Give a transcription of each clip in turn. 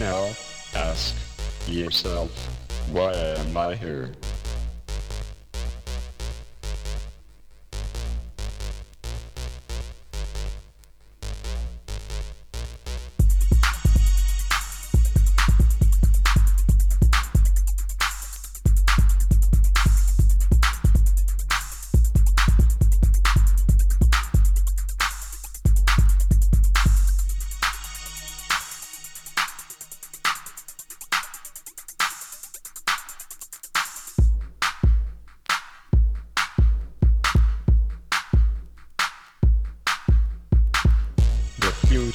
Now, ask yourself, why am I here?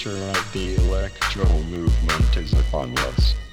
the electro movement is upon us.